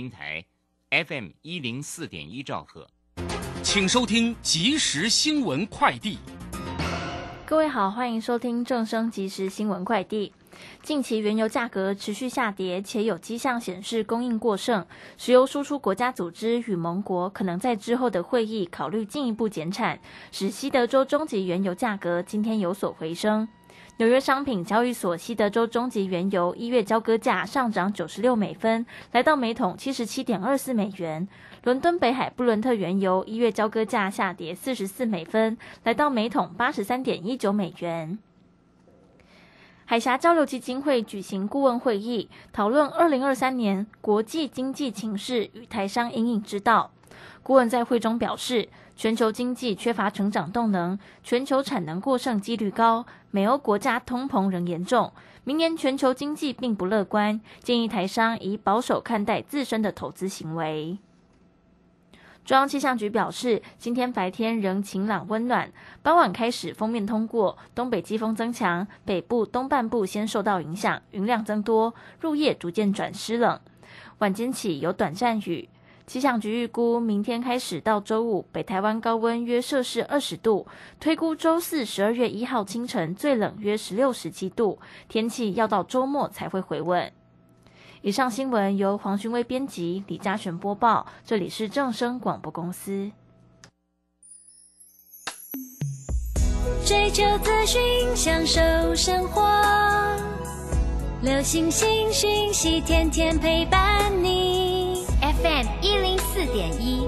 平台 FM 一零四点一兆赫，请收听即时新闻快递。各位好，欢迎收听正声即时新闻快递。近期原油价格持续下跌，且有迹象显示供应过剩，石油输出国家组织与盟国可能在之后的会议考虑进一步减产，使西德州中级原油价格今天有所回升。纽约商品交易所西德州中级原油一月交割价上涨九十六美分，来到每桶七十七点二四美元。伦敦北海布伦特原油一月交割价下跌四十四美分，来到每桶八十三点一九美元。海峡交流基金会举行顾问会议，讨论二零二三年国际经济情势与台商引领之道。顾问在会中表示，全球经济缺乏成长动能，全球产能过剩几率高，美欧国家通膨仍严重，明年全球经济并不乐观，建议台商以保守看待自身的投资行为。中央气象局表示，今天白天仍晴朗温暖，傍晚开始锋面通过，东北季风增强，北部东半部先受到影响，云量增多，入夜逐渐转湿冷，晚间起有短暂雨。气象局预估，明天开始到周五，北台湾高温约摄氏二十度，推估周四十二月一号清晨最冷约十六十七度，天气要到周末才会回温。以上新闻由黄勋威编辑，李嘉璇播报，这里是正声广播公司。追求资讯，享受生活，流星星讯息，天天陪伴你。FM 一零四点一，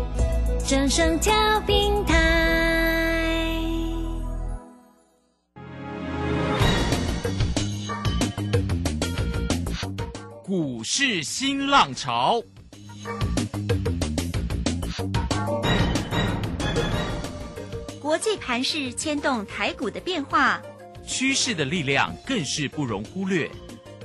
正声调平台。股市新浪潮，国际盘势牵动台股的变化，趋势的力量更是不容忽略。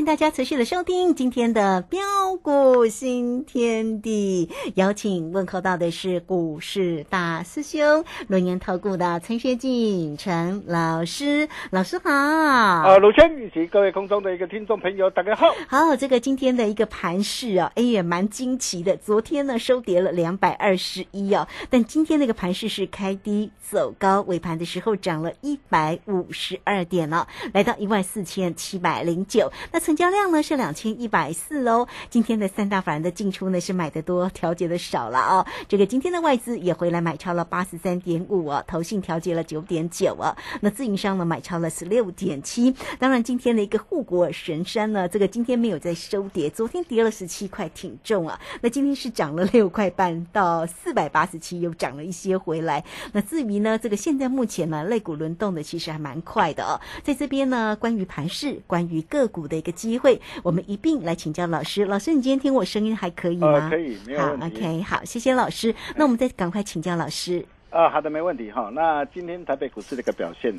迎大家持续的收听今天的标股新天地，邀请问候到的是股市大师兄轮研投顾的陈学进陈老师，老师好。啊，鲁轩以及各位空中的一个听众朋友，大家好。好，这个今天的一个盘势啊，哎也蛮惊奇的。昨天呢收跌了两百二十一哦，但今天那个盘势是开低走高，尾盘的时候涨了一百五十二点了，来到一万四千七百零九。那成交量呢是两千一百四哦。今天的三大法人的进出呢是买的多，调节的少了哦。这个今天的外资也回来买超了八十三点五啊，投信调节了九点九啊。那自营商呢买超了十六点七。当然今天的一个护国神山呢，这个今天没有在收跌，昨天跌了十七块，挺重啊。那今天是涨了六块半到四百八十七，又涨了一些回来。那至于呢，这个现在目前呢，肋骨轮动的其实还蛮快的哦。在这边呢，关于盘市，关于个股的一个机会，我们一并来请教老师。老师，你今天听我声音还可以吗？可以，没有问题。好，OK，好，谢谢老师。那我们再赶快请教老师。啊，好的，没问题哈。那今天台北股市的一个表现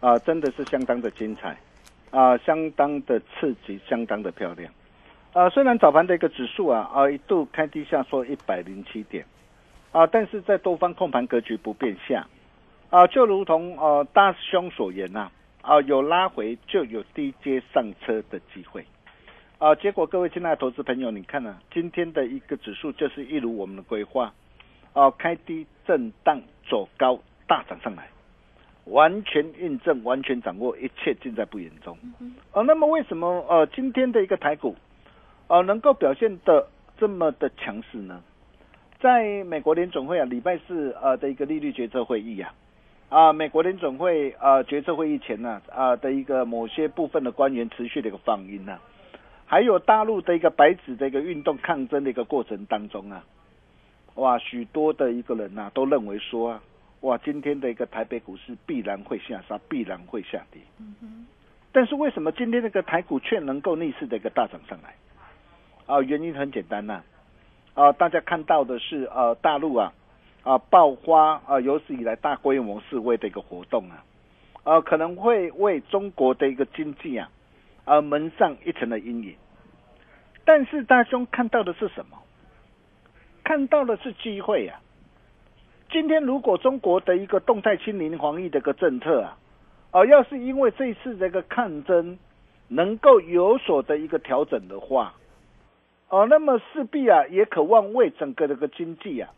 啊，真的是相当的精彩啊，相当的刺激，相当的漂亮啊。虽然早盘的一个指数啊啊一度开低下说一百零七点啊，但是在多方控盘格局不变下啊，就如同呃大师兄所言呐。啊，有拉回就有低阶上车的机会，啊，结果各位亲爱的投资朋友，你看呢？今天的一个指数就是一如我们的规划，啊，开低震荡走高，大涨上来，完全印证，完全掌握，一切尽在不言中。哦，那么为什么呃今天的一个台股，呃能够表现的这么的强势呢？在美国联总会啊，礼拜四呃的一个利率决策会议啊，啊美国联总会呃决策会议前呢啊的一个某些部分的官员持续的一个放音呢，还有大陆的一个白纸的一个运动抗争的一个过程当中啊，哇，许多的一个人呐、都认为说啊，哇，今天的一个台北股市必然会下杀，必然会下跌。嗯但是为什么今天那个台股却能够逆势的一个大涨上来？啊，原因很简单呐、啊，大家看到的是呃大陆啊啊爆发啊有史以来大规模示威的一个活动啊，呃可能会为中国的一个经济啊啊蒙上一层的阴影。但是大兄看到的是什么？看到的是机会啊！今天如果中国的一个动态清零防疫的一个政策啊，哦、要是因为这次这个抗争能够有所的一个调整的话，哦，那么势必啊也渴望为整个这个经济啊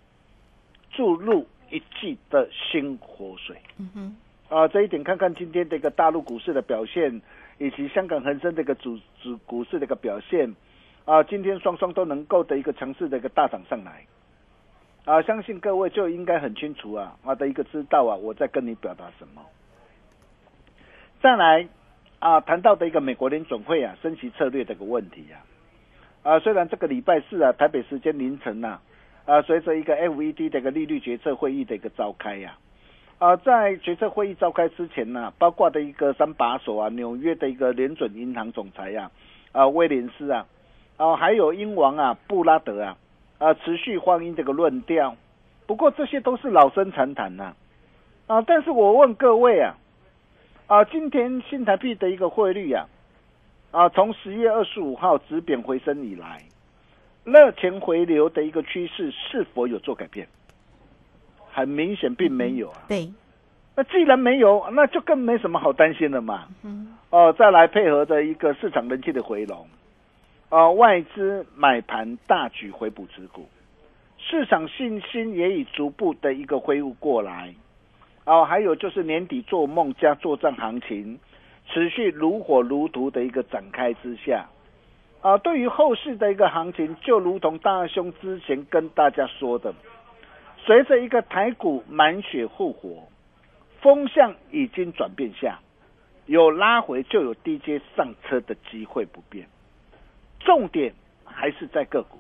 注入一季的新活水。嗯哼，啊，这一点看看今天的一个大陆股市的表现，以及香港恒生的一个主主股市的一个表现，啊，今天双双都能够的一个强势的一个大涨上来，啊，相信各位就应该很清楚啊，啊的一个知道啊，我在跟你表达什么。再来啊，谈到的一个美国联总会啊升息策略的一个问题啊，啊，虽然这个礼拜四啊台北时间凌晨呐、啊，啊随着一个 FED 的一个利率决策会议的一个召开呀、啊，在决策会议召开之前呢、包括的一个三把手啊，纽约的一个联准银行总裁呀、啊，威廉斯啊，啊，还有英王啊，布拉德啊，啊，持续欢迎这个论调。不过这些都是老生常谈呐、啊，但是我问各位啊，啊，今天新台币的一个汇率啊，啊，从十月二十五号止贬回升以来，热钱回流的一个趋势是否有做改变？很明显并没有啊。对，那既然没有，那就更没什么好担心的嘛。嗯哦，再来配合着一个市场人气的回笼，哦，外资买盘大举回补持股，市场信心也已逐步的一个恢复过来。哦，还有就是年底做梦加作战行情持续如火如荼的一个展开之下，啊，对于后市的一个行情，就如同大兄之前跟大家说的，随着一个台股满血复活，风向已经转变下，有拉回就有低阶上车的机会不变，重点还是在个股。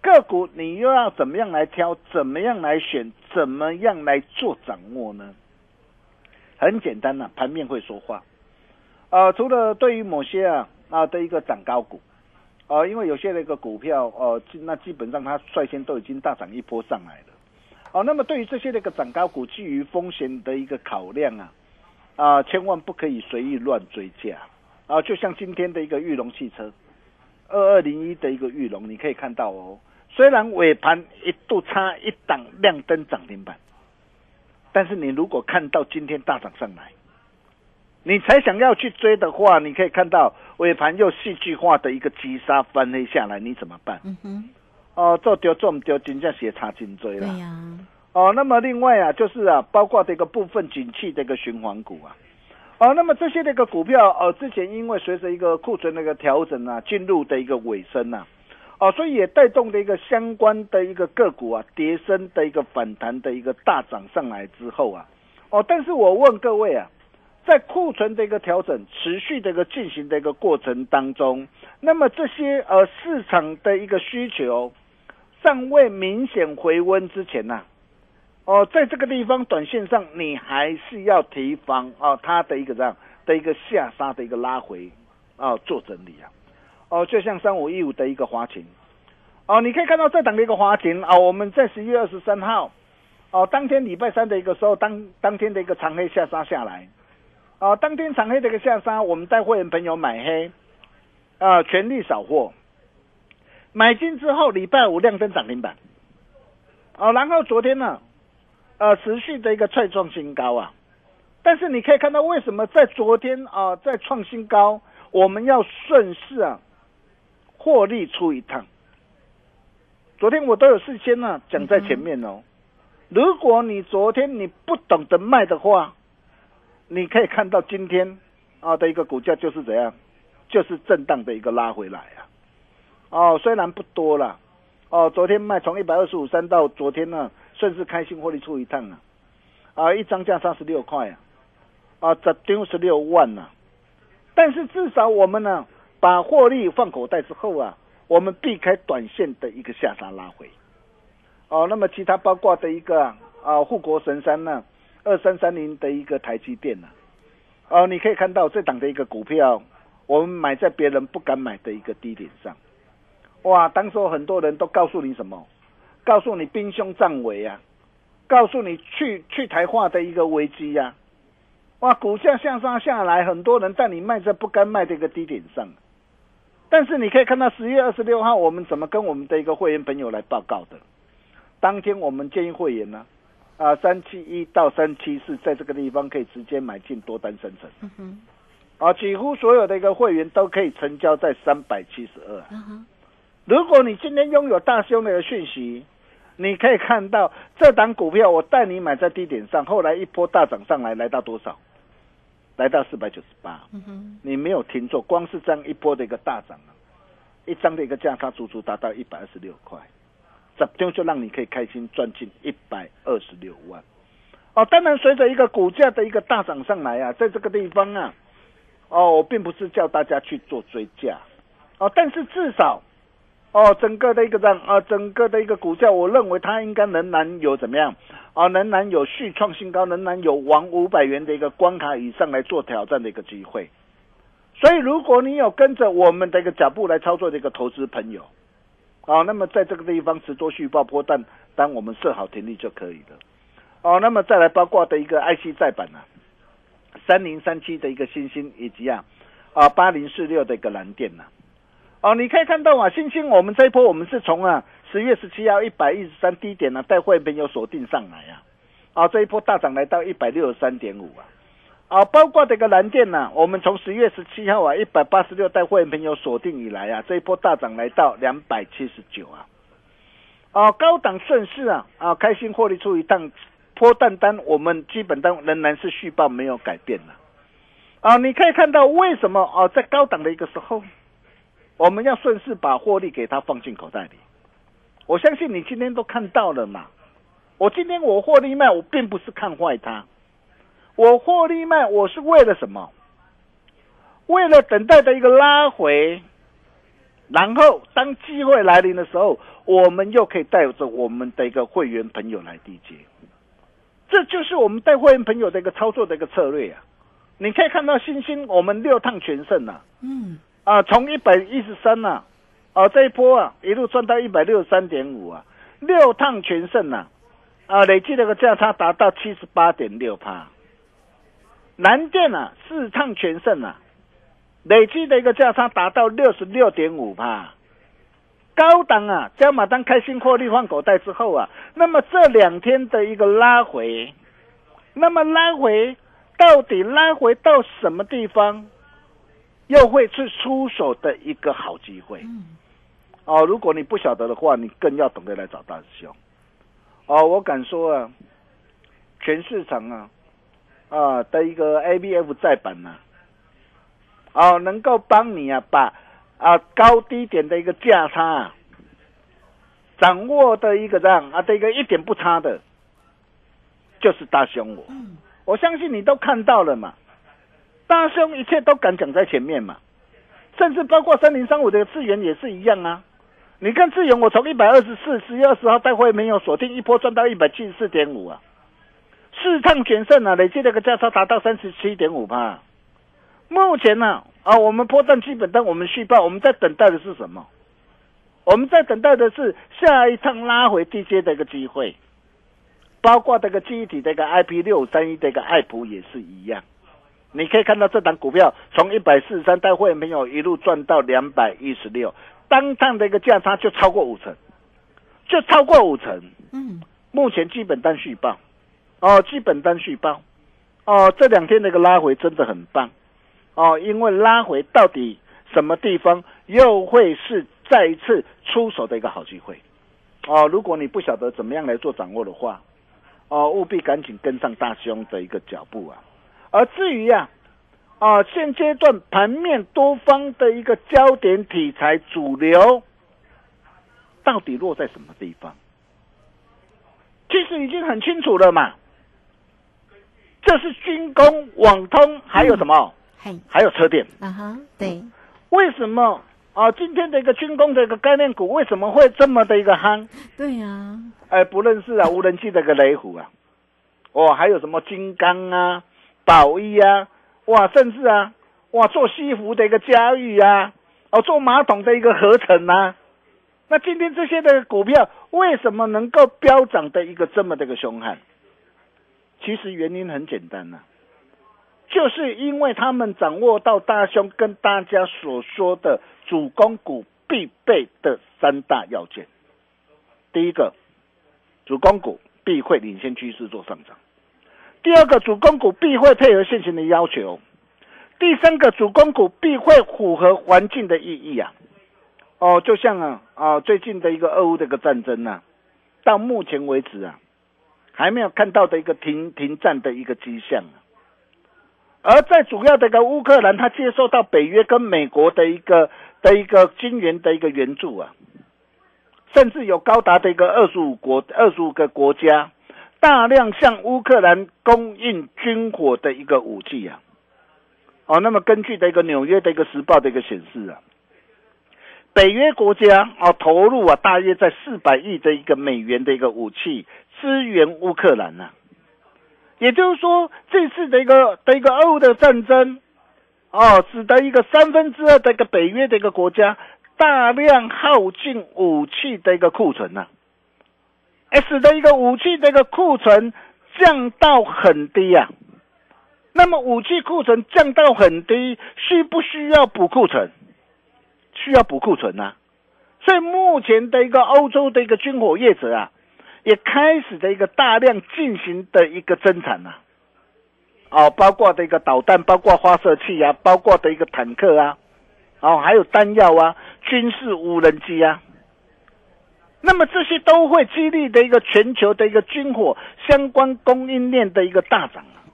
个股你又要怎么样来挑？怎么样来选？怎么样来做掌握呢？很简单呐、盘面会说话。呃，除了对于某些啊啊的一个涨高股，呃，因为有些那个股票，呃，那基本上它率先都已经大涨一波上来了。哦、那么对于这些那个涨高股，基于风险的一个考量啊，啊、千万不可以随意乱追价啊、就像今天的一个玉龙汽车，二二零一的一个玉龙，你可以看到哦，虽然尾盘一度差一档亮灯涨停板，但是你如果看到今天大涨上来，你才想要去追的话，你可以看到尾盘又戏剧化的一个急杀翻黑下来，你怎么办？嗯哼，哦，做丢做唔丢，真正斜差劲追啦。对呀，哦，那么另外啊，就是啊，包括这个部分景气的一个循环股啊，哦，那么这些那个股票哦，之前因为随着一个库存那个调整啊，进入的一个尾声啊、哦，所以也带动的一个相关的一个个股啊，跌升的一个反弹的一个大涨上来之后啊，哦，但是我问各位啊，在库存的一个调整持续的一个进行的一个过程当中，那么这些呃市场的一个需求尚未明显回温之前呐、哦，在这个地方短线上你还是要提防啊，它的一个这样的一个下杀的一个拉回啊、做整理啊。哦，就像三五一五的一个华勤，哦，你可以看到这档的一个华勤啊、我们在十一月二十三号，哦，当天礼拜三的一个时候，当当天的一个长黑下杀下来，啊、当天长黑的一个下杀，我们带会员朋友买黑，啊、全力扫货，买进之后，礼拜五亮灯涨停板，哦，然后昨天呢，呃，持续的一个再创新高啊，但是你可以看到为什么在昨天啊、在创新高，我们要顺势啊获利出一趟。昨天我都有事先呢讲在前面哦，如果你昨天你不懂得卖的话，你可以看到今天啊的一个股价就是怎样，就是震荡的一个拉回来啊。哦，虽然不多了，哦，昨天卖从一百二十五三到昨天呢，顺势开心获利出一趟啊，啊，一张价三十六块啊，啊，这丢十六万呐。但是至少我们呢，把获利放口袋之后啊，我们避开短线的一个下杀拉回。哦，那么其他包括的一个啊，护国神山呢，二三三零的一个台积电啊，哦，你可以看到这档的一个股票，我们买在别人不敢买的一个低点上。哇！当时很多人都告诉你什么？告诉你兵凶战危啊！告诉你去去台化的一个危机呀！哇！股价向上下来，很多人在你卖在不该卖的一个低点上。但是你可以看到十月二十六号，我们怎么跟我们的一个会员朋友来报告的？当天我们建议会员呢，啊，三七一到三七四，在这个地方可以直接买进多单生成。嗯哼。啊，几乎所有的一个会员都可以成交在三百七十二。嗯哼。如果你今天拥有大兄的讯息，你可以看到这档股票，我带你买在低点上，后来一波大涨上来，来到多少？来到四百九十八。你没有听错，光是这样一波的一个大涨啊，一张的一个价差足足达到一百二十六块，这就就让你可以开心赚进一百二十六万。哦，当然随着一个股价的一个大涨上来啊，在这个地方啊，哦，我并不是叫大家去做追价，哦，但是至少。哦，整个的一个涨啊，整个的一个股价，我认为它应该仍然有怎么样啊？仍然有续创新高，仍然有往五百元的一个关卡以上来做挑战的一个机会。所以，如果你有跟着我们的一个脚步来操作的一个投资朋友，啊，那么在这个地方持多续爆波段，当我们设好停利就可以了。哦，那么再来包括的一个 IC 再版呢，三零三七的一个新星，以及啊啊八零四六的一个蓝电呢。哦，你可以看到啊，星星，我们这一波我们是从啊十月十七号一百一十三低点呢带会朋友锁定上来啊，啊这一波大涨来到一百六十三点五啊，啊包括这个蓝电呢，我们从十月十七号啊一百八十六带会朋友锁定以来啊，这一波大涨来到两百七十九啊，啊高档顺势啊啊开心获利出一趟波段单，我们基本单仍然是续报没有改变了，啊你可以看到为什么啊在高档的一个时候。我们要顺势把获利给他放进口袋里，我相信你今天都看到了嘛。我今天我获利卖，我并不是看坏它，我获利卖，我是为了什么？为了等待的一个拉回，然后当机会来临的时候，我们又可以带着我们的一个会员朋友来缔结，这就是我们带会员朋友的一个操作的一个策略啊。你可以看到星星，我们六趟全胜啊，嗯。啊，从一百一十三呐，啊这一波啊一路赚到一百六十三点五啊，六趟全胜呐，啊累计那个价差达到七十八点六帕。南电啊四趟全胜啊，累计的一个价差达到六十六点五帕。高档啊加码单开新获利换口袋之后啊，那么这两天的一个拉回，那么拉回到底拉回到什么地方？又会是出手的一个好机会，哦，如果你不晓得的话，你更要懂得来找大师兄。哦，我敢说啊，全市场啊，啊的一个 A B F 再版呢，哦，能够帮你啊把啊高低点的一个价差啊掌握的一个这样啊的一个一点不差的，就是大兄我，我相信你都看到了嘛。大兄一切都敢讲在前面嘛，甚至包括三零三五的资源也是一样啊。你看智勇，我从一百二十四十月二十号带会没有锁定一波赚到一百七十四点五啊，四趟全胜啊，累计那个价差达到三十七点五帕。目前呢啊，我们破断基本单，我们续报，我们在等待的是什么？我们在等待的是下一趟拉回低阶的一个机会，包括这个记忆体这个 IP 六三一这个爱普也是一样。你可以看到这档股票从一百四十三带会员朋友一路赚到两百一十六，当趟的一个价差就超过五成，就超过五成。嗯，目前基本单续报，哦，基本单续报，哦，这两天那个拉回真的很棒，哦，因为拉回到底什么地方又会是再一次出手的一个好机会，哦，如果你不晓得怎么样来做掌握的话，哦，务必赶紧跟上大兄的一个脚步啊。而至于啊，啊，现阶段盘面多方的一个焦点题材主流，到底落在什么地方？其实已经很清楚了嘛，这是军工、网通，还有什么？嗨，还有车电。啊哈，对，为什么啊？今天的一个军工的一个概念股为什么会这么的一个夯？对呀，哎，不认识啊，无人机的一个雷虎啊，哦，还有什么金刚啊、宝一啊，哇，甚至啊，哇，做西服的一个嘉裕啊，哦，做马桶的一个合成啊，那今天这些的股票为什么能够飙涨的一个这么的一个凶悍？其实原因很简单呐、就是因为他们掌握到大兄跟大家所说的主攻股必备的三大要件。第一个，主攻股必会领先趋势做上涨；第二个，主攻股必会配合现行的要求；第三个，主攻股必会符合环境的意义啊。哦，就像啊啊最近的一个俄乌的一个战争啊，到目前为止啊，还没有看到的一个停停战的一个迹象。而在主要的一个乌克兰，它接受到北约跟美国的一个的一个军援的一个援助啊，甚至有高达的一个二十五国二十五个国家大量向乌克兰供应军火的一个武器啊。哦，那么根据的一个纽约的一个时报的一个显示啊，北约国家哦投入啊大约在四百亿的一个美元的一个武器支援乌克兰呐、也就是说，这次的一个的一个欧的战争，哦，使得一个三分之二的一个北约的一个国家大量耗尽武器的一个库存呐、哎，使得一个武器的一个库存降到很低啊。那么武器库存降到很低，需不需要补库存？需要补库存呐、所以目前的一个欧洲的一个军火业者啊，也开始的一个大量进行的一个增产呐、哦，包括的一个导弹，包括发射器啊，包括的一个坦克啊，哦，还有弹药啊，军事无人机啊。那么这些都会激励的一个全球的一个军火相关供应链的一个大涨啊。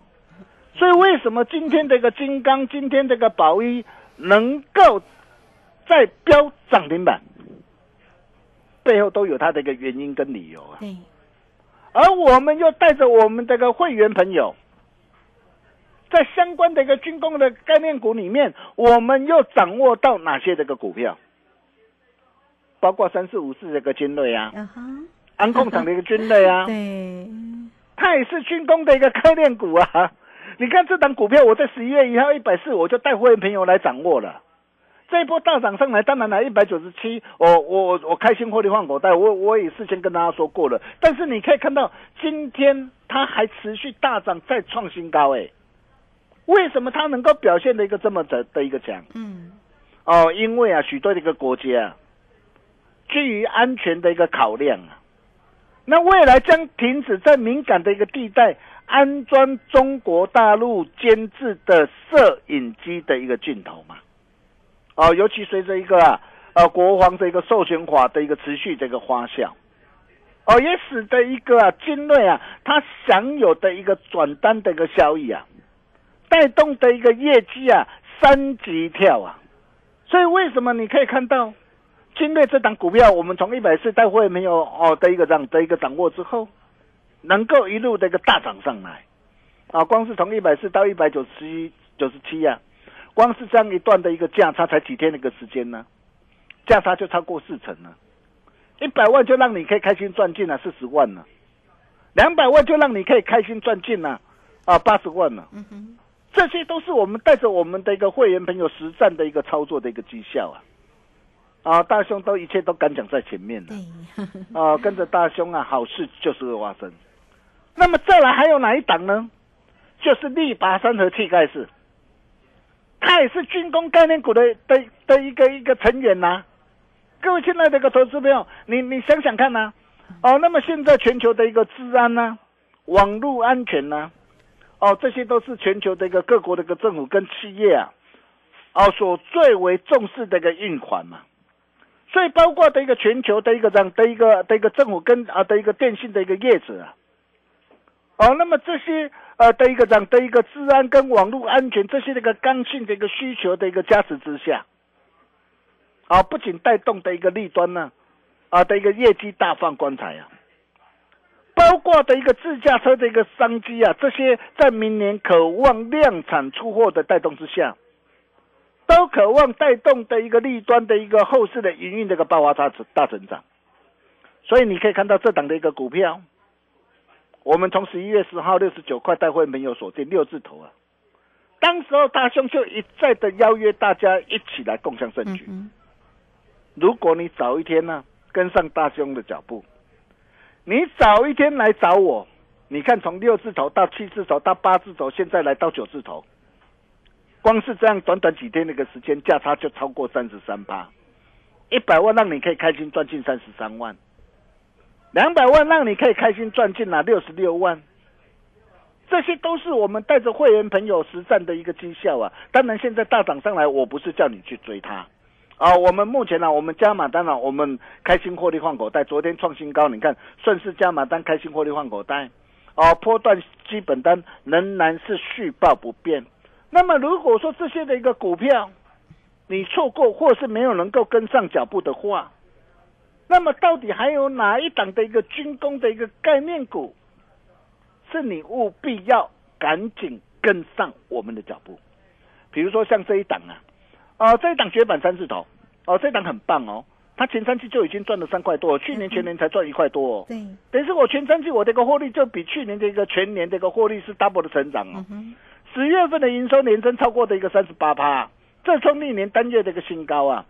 所以为什么今天这个金刚，今天这个宝一能够再飙涨停板，背后都有它的一个原因跟理由啊。对，而我们又带着我们这个会员朋友，在相关的一个军工的概念股里面，我们又掌握到哪些这个股票？包括三四五四这个军类啊，安控厂的一个军类啊，对，它也是军工的一个概念股啊。你看这档股票，我在十一月一号一百四，我就带会员朋友来掌握了。这一波大涨上来，当然了，一百九十七，我我我开心获利换口袋，我我也事先跟大家说过了。但是你可以看到，今天它还持续大涨，再创新高，哎，为什么它能够表现的一个这么的的一个强？嗯，哦，因为啊，许多的一个国家啊，基于安全的一个考量啊，那未来将停止在敏感的一个地带安装中国大陆监制的摄影机的一个镜头嘛。哦，尤其随着一个啊，呃，国防的一个授权法的一个持续的一个发酵，哦，也使得一个啊，精锐啊，它享有的一个转单的一个效益啊，带动的一个业绩啊，三级跳啊。所以为什么你可以看到，精锐这档股票，我们从一百四带会没有哦的一个涨的一个掌握之后，能够一路的一个大涨上来，啊，光是从一百四到一百九十一九十七呀，光是这样一段的一个价差，才几天的一个时间呢？价差就超过四成了，一百万就让你可以开心赚进了四十万了，两百万就让你可以开心赚进了啊八十万了。嗯哼，这些都是我们带着我们的一个会员朋友实战的一个操作的一个绩效啊！啊，大兄都一切都敢讲在前面了，啊，跟着大兄啊，好事就是会发生。那么再来还有哪一档呢？就是力拔山和气盖式，它也是军工概念股的的的一个一个成员呐、各位亲爱的一个投资朋友，你你想想看呐、哦，那么现在全球的一个治安呐、网络安全呐、哦，这些都是全球的一个各国的一个政府跟企业啊，哦所最为重视的一个运款嘛。所以包括的一个全球的一个这样的一个的一个政府跟啊的一个电信的一个业者啊，哦，那么这些呃的一个这样的一个治安跟网络安全这些的一个刚性的一个需求的一个加持之下，啊，不仅带动的一个利端呢，啊的一个业绩大放光彩啊，包括的一个自驾车的一个商机啊，这些在明年渴望量产出货的带动之下，都渴望带动的一个利端的一个后市的营运的一个爆发大大成长，所以你可以看到这档的一个股票。我们从十一月十号六十九块带会没有锁定六字头啊，当时候大兄就一再的邀约大家一起来共享盛举。如果你早一天呢跟上大兄的脚步，你早一天来找我，你看从六字头到七字头到八字头，现在来到九字头，光是这样短短几天那个时间价差就超过三十三八，一百万让你可以开心赚进三十三万。两百万让你可以开心赚进了六十六万，这些都是我们带着会员朋友实战的一个绩效啊！当然，现在大涨上来，我不是叫你去追它啊。我们目前呢，我们加码单呢，我们开心获利换口袋，昨天创新高，你看顺势加码单，开心获利换口袋哦。波段基本单仍然是续报不变。那么，如果说这些的一个股票你错过或是没有能够跟上脚步的话，那么，到底还有哪一档的一个军工的一个概念股，是你务必要赶紧跟上我们的脚步？比如说像这一档啊，啊，这一档绝版三字头，哦，这一档很棒哦，它前三季就已经赚了三块多，去年全年才赚一块多哦。对，等于是我前三季我的一个获利就比去年的一个全年的一个获利是 double 的成长哦。十月份的营收年增超过的一个三十八趴，这创历年单月的一个新高啊。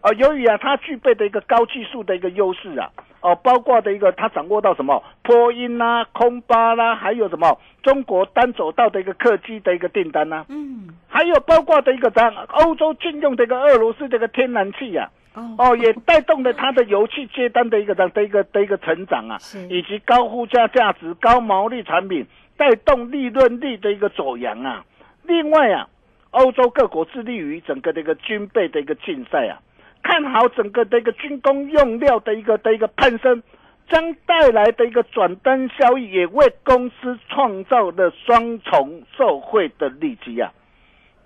啊，由于啊，它具备的一个高技术的一个优势啊，哦，包括的一个它掌握到什么波音啦、空巴啦，还有什么中国单走道的一个客机的一个订单呐，嗯，还有包括的一个咱欧洲禁用的一个俄罗斯这个天然气呀，哦，也带动了它的油气接单的一个的一个的一个成长啊，以及高附加价值、高毛利产品带动利润率的一个走扬啊。另外啊，欧洲各国致力于整个的一个军备的一个竞赛啊。看好整个的一个军工用料的一个的一个攀升，将带来的一个转单效益，也为公司创造了双重受惠的利基啊！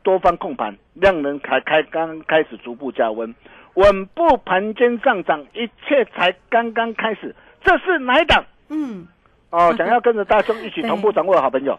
多方控盘，量能才开刚开始逐步加温，稳步盘间上涨，一切才刚刚开始。这是哪一档？嗯。哦，想要跟着大兄一起同步掌握的好朋友，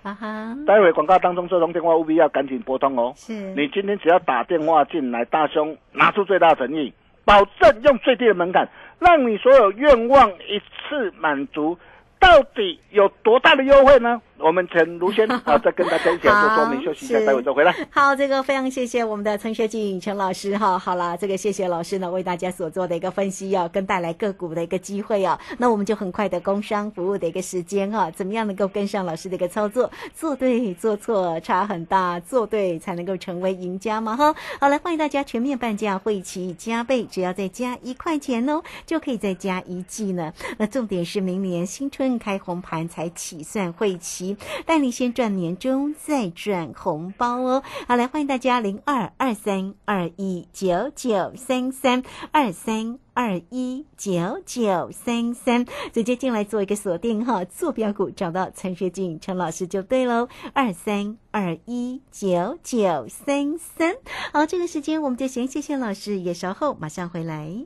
待会广告当中这通电话务必要赶紧拨通哦。是，你今天只要打电话进来，大兄拿出最大诚意，保证用最低的门槛，让你所有愿望一次满足。到底有多大的优惠呢？我们陈卢轩啊，再跟大家一起做说明，休息一下，待会再回来。好，这个非常谢谢我们的陈学静陈老师哈。好了，这个谢谢老师呢，为大家所做的一个分析哦，跟带来个股的一个机会哦。那我们就很快的工商服务的一个时间哈，怎么样能够跟上老师的一个操作？做对做错差很大，做对才能够成为赢家嘛哈。好来欢迎大家全面半价会期加倍，只要再加一块钱哦，就可以再加一季呢。那重点是明年新春开红盘才起算会期。带你先赚年终，再赚红包哦！好，来欢迎大家零二二三二一九九三三二三二一九九三三，直接进来做一个锁定哈，坐标股找到陈学静陈老师就对喽，二三二一九九三三。好，这个时间我们就先谢谢老师，也稍后马上回来。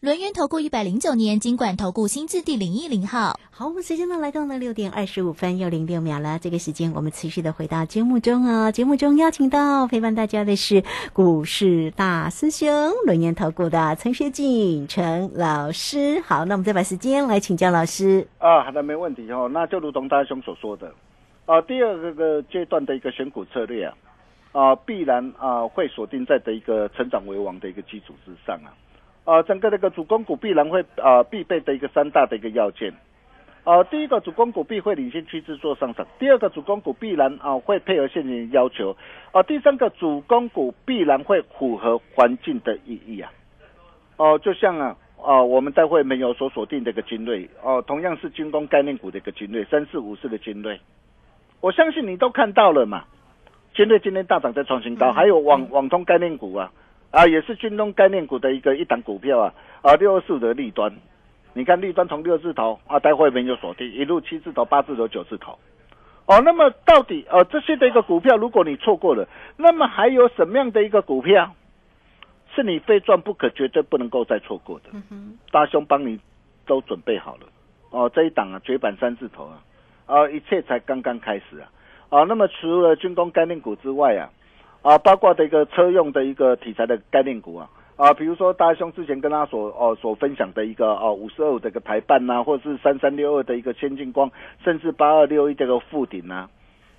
轮源投顾一百零九年金管投顾新字第零一零号。好，我们时间呢来到了六点二十五分又零六秒了。这个时间我们持续的回到节目中啊，节目中邀请到陪伴大家的是股市大师兄轮源投顾的陈学进陈老师。好，那我们再把时间来请教老师。啊，好的，没问题哦。那就如同大兄所说的，啊，第二个个阶段的一个选股策略啊，啊，必然啊会锁定在的一个成长为王的一个基础之上啊。啊，整个那个主攻股必然会啊必备的一个三大的一个要件，啊，第一个主攻股必会领先趋势做上涨，第二个主攻股必然啊会配合现金要求，啊，第三个主攻股必然会符合环境的意义啊，哦，就像啊啊我们待会没有所锁定的一个精锐，哦，同样是军工概念股的一个精锐，三四五四的精锐，我相信你都看到了嘛，精锐今天大涨在创新高，还有网网通概念股啊。啊，也是军工概念股的一个一档股票啊，啊，六二四的利端，你看利端从六字头啊，待会没有锁定，一路七字头、八字头、九字头，哦，那么到底呃这些的一个股票，如果你错过了，那么还有什么样的一个股票，是你非赚不可、绝对不能够再错过的？大兄帮你都准备好了，哦，这一档啊，绝版三字头啊，啊，一切才刚刚开始啊，啊，那么除了军工概念股之外啊。啊，包括的一个车用的一个题材的概念股啊，啊，比如说大兄之前跟他所哦所分享的一个哦五十二的一个台办呐，或者是三三六二的一个先进光，甚至八二六一这个附顶呐，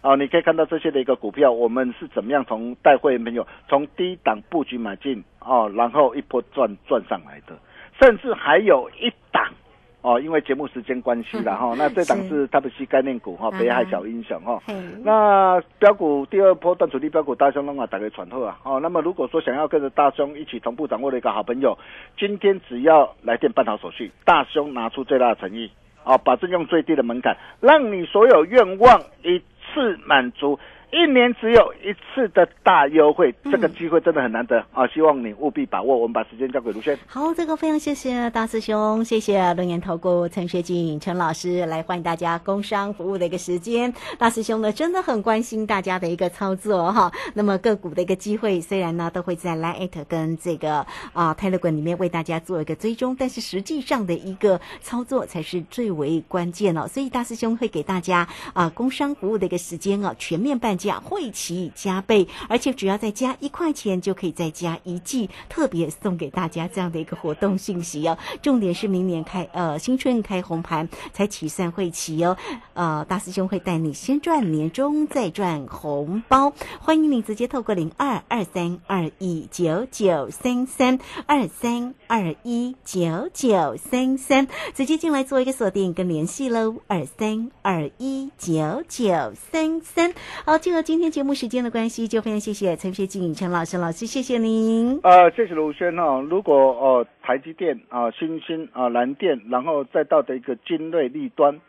啊，你可以看到这些的一个股票，我们是怎么样从带会员朋友从低档布局买进哦，然后一波赚赚上来的，甚至还有一档。哦，因为节目时间关系了哈，那这档是它的 p 概念股哈，北海小英雄哈。那标股第二波断主力标股大兄的话打给传后啊。哦，那么如果说想要跟着大兄一起同步掌握的一个好朋友，今天只要来电办好手续，大兄拿出最大的诚意，哦，保证用最低的门槛，让你所有愿望一次满足。一年只有一次的大优惠，这个机会真的很难得啊！希望你务必把握。我们把时间交给卢轩。好，这个非常谢谢大师兄，谢谢龙岩投顾陈学静陈老师来欢迎大家工商服务的一个时间。大师兄呢真的很关心大家的一个操作哈。那么个股的一个机会，虽然呢都会在 Line 跟这个啊 Telegram 里面为大家做一个追踪，但是实际上的一个操作才是最为关键哦。所以大师兄会给大家啊工商服务的一个时间哦，全面办。价会期加倍，而且只要再加一块钱就可以再加一季，特别送给大家这样的一个活动信息哦。重点是明年开呃新春开红盘才起算会期哦。呃，大师兄会带你先赚年终再赚红包，欢迎你直接透过零二二三二一九九三三二三二一九九三三直接进来做一个锁定跟联系喽。二三二一九九三三好。就了今天节目时间的关系，就非常谢谢陈学静陈老师老师，谢谢您。呃，谢谢卢轩哦。如果哦，台积电啊、新兴啊、蓝电，然后再到的一个精锐立端，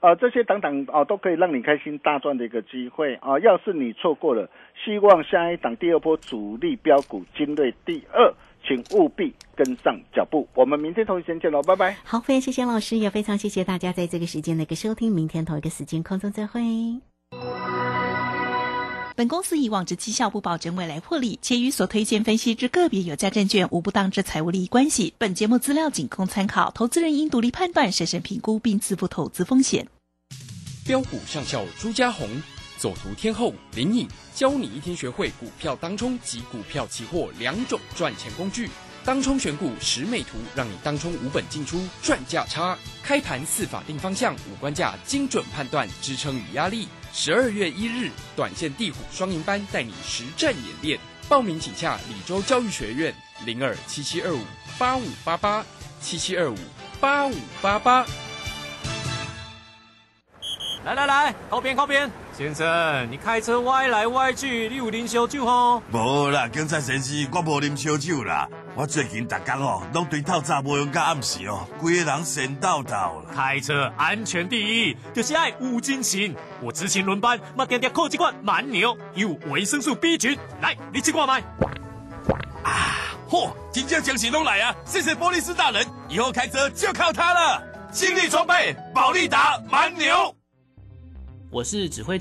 啊，这些等等啊，都可以让你开心大赚的一个机会啊。要是你错过了，希望下一档第二波主力标股精锐第二，请务必跟上脚步。我们明天同一时间见喽，拜拜。好，非常谢谢老师，也非常谢谢大家在这个时间的一个收听。明天同一个时间空中再会。本公司以往之绩效不保证未来获利，且与所推荐分析之个别有价证券无不当之财务利益关系。本节目资料仅供参考，投资人应独立判断、审慎评估并自负投资风险。标股上校朱家红，走图天后林颖，教你一天学会股票当冲及股票期货两种赚钱工具。当冲选股十美图，让你当冲无本进出赚价差。开盘四法定方向，五关价精准判断支撑与压力。十二月一日，短线地虎双赢班带你实战演练。报名请洽李州教育学院零二七七二五八五八八七七二五八五八八。来来来，靠边靠边！先生，你开车歪来歪去，你有啉烧酒吼？无啦，警察先生，我无啉烧酒啦。我最近逐工哦，拢对透早无用到暗时哦，规个人神叨叨啦。开车安全第一，就是爱无惊醒。我执勤轮班，嘛点点靠几罐蛮牛，有维生素 B 群。来，你去挂麦。啊，嚯，真正精神拢来啊！谢谢波利斯大人，以后开车就靠它了。精力装备，保利达蛮牛。我是指挥中。